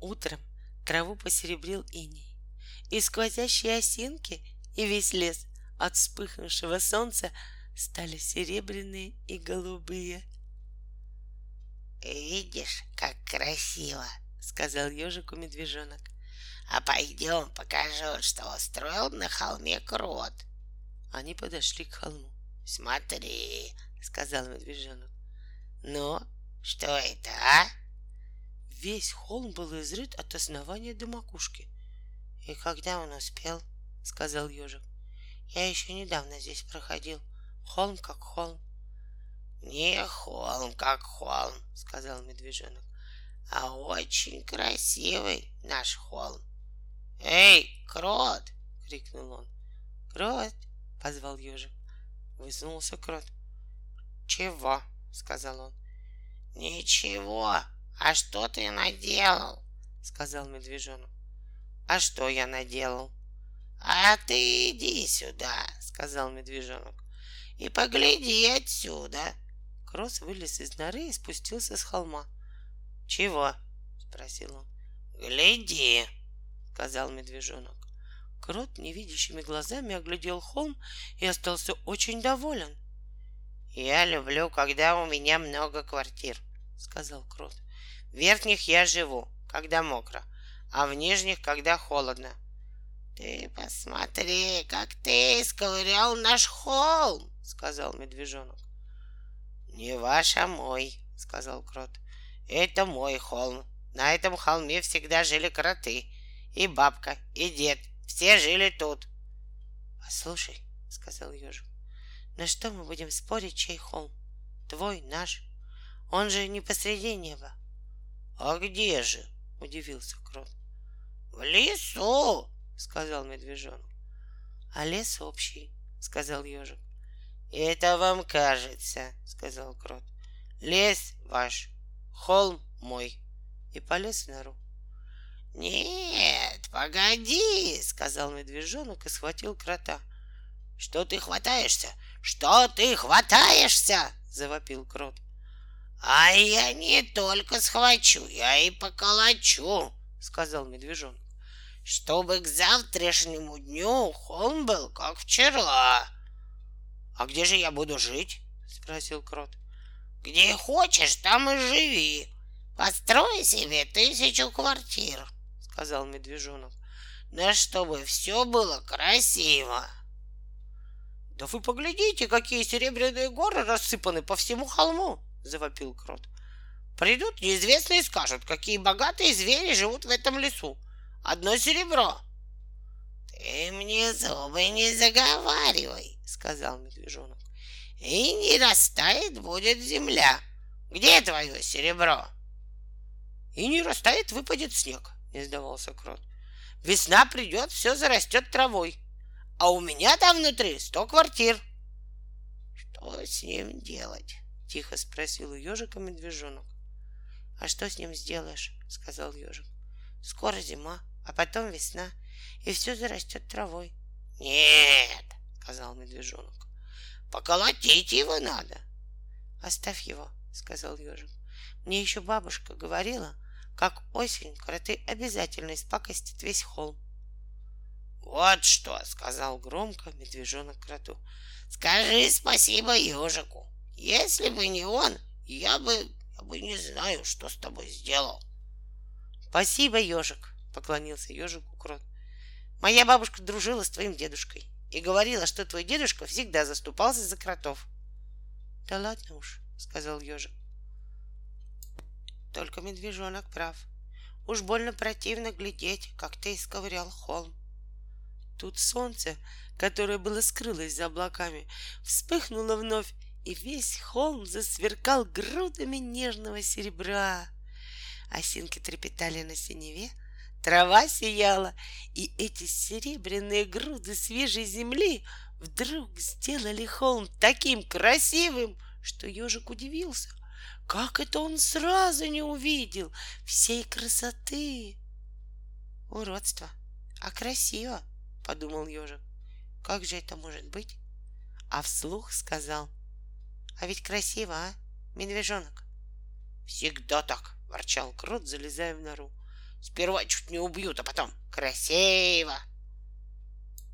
Утром траву посеребрил иней, и сквозящие осинки и весь лес от вспыхнувшего солнца стали серебряные и голубые. «Видишь, как красиво!» — сказал ежику медвежонок. «А пойдем покажу, что устроил на холме крот». Они подошли к холму. «Смотри», — сказал медвежонок. «Ну, что это, а?» Весь холм был изрыт от основания до макушки. «И когда он успел?» — сказал ежик. «Я еще недавно здесь проходил. Холм как холм». «Не холм как холм», — сказал медвежонок, «а очень красивый наш холм». «Эй, крот!» — крикнул он. «Крот!» — позвал ежик. Высунулся крот. «Чего?» — сказал он. «Ничего, «А что ты наделал?» — сказал медвежонок. «А что я наделал?» «А ты иди сюда», — сказал медвежонок, — «и погляди отсюда». Кросс вылез из норы и спустился с холма. «Чего?» — спросил он. «Гляди», — сказал медвежонок. Крот невидящими глазами оглядел холм и остался очень доволен. «Я люблю, когда у меня много квартир», — сказал Крот. В верхних я живу, когда мокро, а в нижних, когда холодно. Ты посмотри, как ты исковырял наш холм, сказал медвежонок. Не ваш, а мой, сказал крот. Это мой холм. На этом холме всегда жили кроты. И бабка, и дед. Все жили тут. Послушай, сказал ежик, на что мы будем спорить, чей холм? Твой, наш? Он же не посреди неба. «А где же?» — удивился крот. «В лесу!» — сказал медвежонок. «А лес общий», — сказал ежик. «Это вам кажется», — сказал крот. «Лес ваш, холм мой». И полез в нору. «Нет, погоди», — сказал медвежонок и схватил крота. «Что ты хватаешься? Что ты хватаешься?» — завопил крот. А я не только схвачу, я и поколочу, сказал медвежонок, чтобы к завтрашнему дню холм был как вчера. А где же я буду жить? спросил крот. Где хочешь, там и живи. Построй себе тысячу квартир, сказал медвежонок. Да чтобы все было красиво. Да вы поглядите, какие серебряные горы рассыпаны по всему холму, — завопил крот. «Придут неизвестные и скажут, какие богатые звери живут в этом лесу. Одно серебро». «Ты мне зубы не заговаривай», — сказал медвежонок. «И не растает будет земля. Где твое серебро?» «И не растает, выпадет снег», — не сдавался крот. «Весна придет, все зарастет травой. А у меня там внутри сто квартир». «Что с ним делать?» Тихо спросил у ежика медвежонок. А что с ним сделаешь? Сказал ежик. Скоро зима, а потом весна, и все зарастет травой. Нет, сказал медвежонок. Поколотить его надо. Оставь его, сказал ежик. Мне еще бабушка говорила, как осень кроты обязательно испакостят весь холм. Вот что, сказал громко медвежонок кроту. Скажи спасибо ежику. Если бы не он, я бы, я бы не знаю, что с тобой сделал. Спасибо, ежик, поклонился ежику крот. Моя бабушка дружила с твоим дедушкой и говорила, что твой дедушка всегда заступался за кротов. Да ладно уж, сказал ежик. Только медвежонок прав. Уж больно противно глядеть, как ты исковырял холм. Тут солнце, которое было скрылось за облаками, вспыхнуло вновь и весь холм засверкал грудами нежного серебра. Осинки трепетали на синеве, трава сияла, и эти серебряные груды свежей земли вдруг сделали холм таким красивым, что ежик удивился. Как это он сразу не увидел всей красоты? Уродство, а красиво, подумал ежик. Как же это может быть? А вслух сказал — а ведь красиво, а, медвежонок? Всегда так, ворчал крот, залезая в нору. Сперва чуть не убьют, а потом красиво.